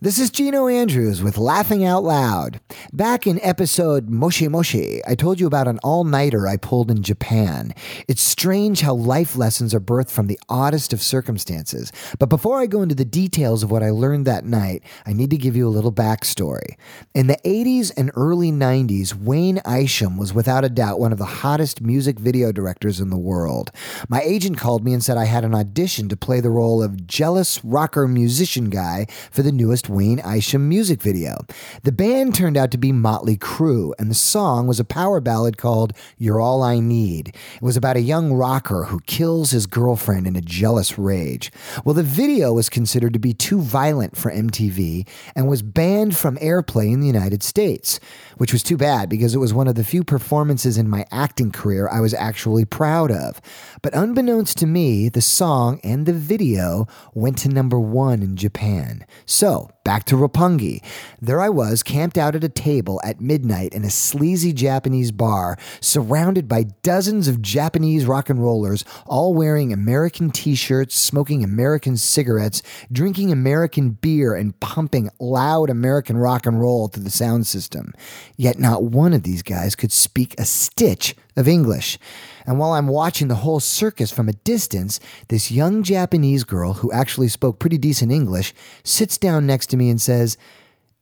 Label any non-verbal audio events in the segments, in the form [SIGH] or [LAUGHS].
This is Gino Andrews with Laughing Out Loud. Back in episode Moshi Moshi, I told you about an all nighter I pulled in Japan. It's strange how life lessons are birthed from the oddest of circumstances. But before I go into the details of what I learned that night, I need to give you a little backstory. In the 80s and early 90s, Wayne Isham was without a doubt one of the hottest music video directors in the world. My agent called me and said I had an audition to play the role of jealous rocker musician guy for the newest Wayne Isham music video. The band turned out to be Motley Crue, and the song was a power ballad called You're All I Need. It was about a young rocker who kills his girlfriend in a jealous rage. Well, the video was considered to be too violent for MTV and was banned from airplay in the United States, which was too bad because it was one of the few performances in my acting career I was actually proud of. But unbeknownst to me, the song and the video went to number one in Japan. So, back to Roppongi. There I was, camped out at a table at midnight in a sleazy Japanese bar, surrounded by dozens of Japanese rock and rollers, all wearing American t shirts, smoking American cigarettes, drinking American beer, and pumping loud American rock and roll through the sound system. Yet not one of these guys could speak a stitch of English. And while I'm watching the whole circus from a distance, this young Japanese girl who actually spoke pretty decent English sits down next to me and says,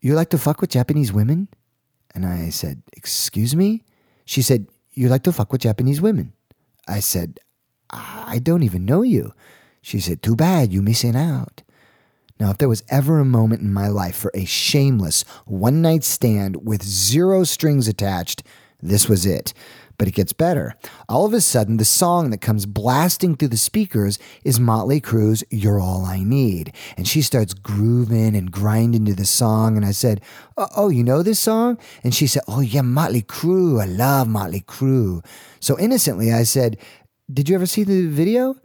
You like to fuck with Japanese women? And I said, Excuse me? She said, You like to fuck with Japanese women? I said, I don't even know you. She said, Too bad, you missing out. Now, if there was ever a moment in my life for a shameless one night stand with zero strings attached, this was it. But it gets better. All of a sudden, the song that comes blasting through the speakers is Motley Crue's You're All I Need. And she starts grooving and grinding to the song. And I said, Oh, you know this song? And she said, Oh, yeah, Motley Crue. I love Motley Crue. So innocently, I said, Did you ever see the video?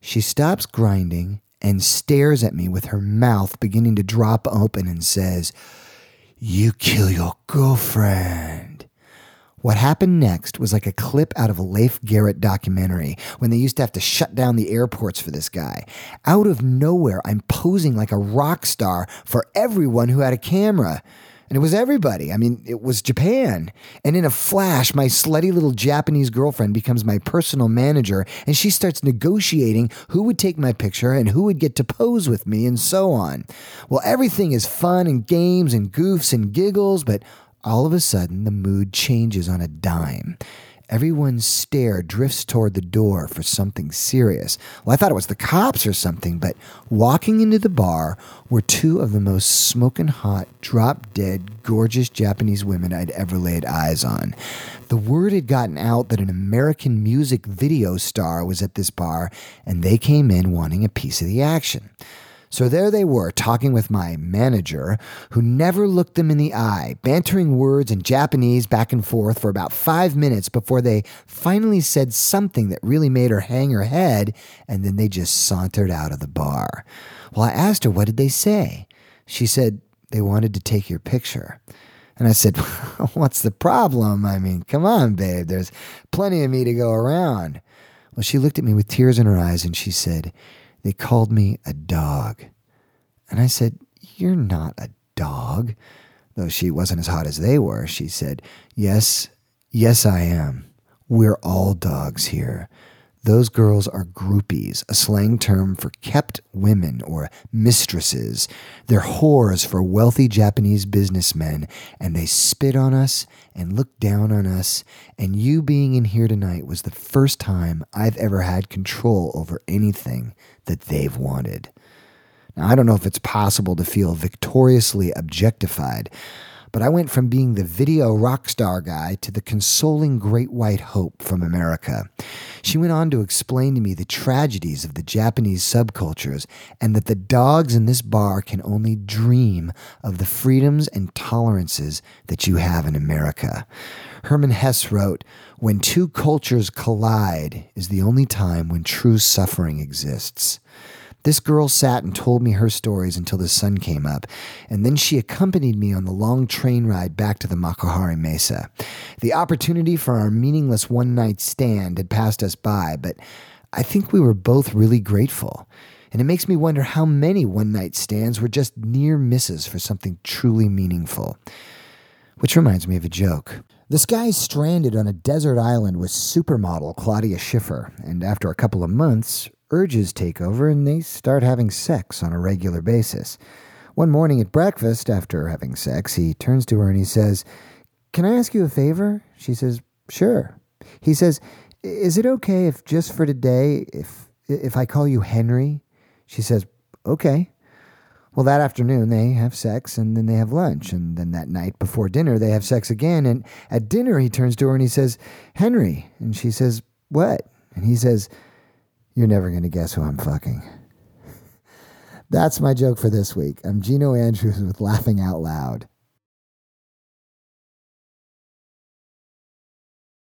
She stops grinding and stares at me with her mouth beginning to drop open and says, You kill your girlfriend. What happened next was like a clip out of a Leif Garrett documentary when they used to have to shut down the airports for this guy. Out of nowhere, I'm posing like a rock star for everyone who had a camera. And it was everybody. I mean, it was Japan. And in a flash, my slutty little Japanese girlfriend becomes my personal manager, and she starts negotiating who would take my picture and who would get to pose with me, and so on. Well, everything is fun and games and goofs and giggles, but all of a sudden, the mood changes on a dime. Everyone's stare drifts toward the door for something serious. Well, I thought it was the cops or something, but walking into the bar were two of the most smoking hot, drop dead, gorgeous Japanese women I'd ever laid eyes on. The word had gotten out that an American music video star was at this bar, and they came in wanting a piece of the action. So there they were, talking with my manager, who never looked them in the eye, bantering words in Japanese back and forth for about five minutes before they finally said something that really made her hang her head, and then they just sauntered out of the bar. Well, I asked her, what did they say? She said, they wanted to take your picture. And I said, [LAUGHS] What's the problem? I mean, come on, babe. There's plenty of me to go around. Well, she looked at me with tears in her eyes and she said, they called me a dog. And I said, You're not a dog. Though she wasn't as hot as they were, she said, Yes, yes, I am. We're all dogs here. Those girls are groupies, a slang term for kept women or mistresses. They're whores for wealthy Japanese businessmen, and they spit on us and look down on us. And you being in here tonight was the first time I've ever had control over anything that they've wanted. Now, I don't know if it's possible to feel victoriously objectified, but I went from being the video rock star guy to the consoling great white hope from America. She went on to explain to me the tragedies of the Japanese subcultures and that the dogs in this bar can only dream of the freedoms and tolerances that you have in America. Hermann Hesse wrote, When two cultures collide is the only time when true suffering exists. This girl sat and told me her stories until the sun came up, and then she accompanied me on the long train ride back to the Makuhari Messe. The opportunity for our meaningless one night stand had passed us by, but I think we were both really grateful. And it makes me wonder how many one night stands were just near misses for something truly meaningful. Which reminds me of a joke. This guy's stranded on a desert island with supermodel Claudia Schiffer, and after a couple of months, urges take over and they start having sex on a regular basis. One morning at breakfast, after having sex, he turns to her and he says, Can I ask you a favor? She says, Sure. He says, Is it okay if just for today, if if I call you Henry? She says, Okay. Well, that afternoon they have sex and then they have lunch. And then that night before dinner, they have sex again. And at dinner, he turns to her and he says, Henry. And she says, What? And he says, You're never going to guess who I'm fucking. That's my joke for this week. I'm Gino Andrews with Laughing Out Loud.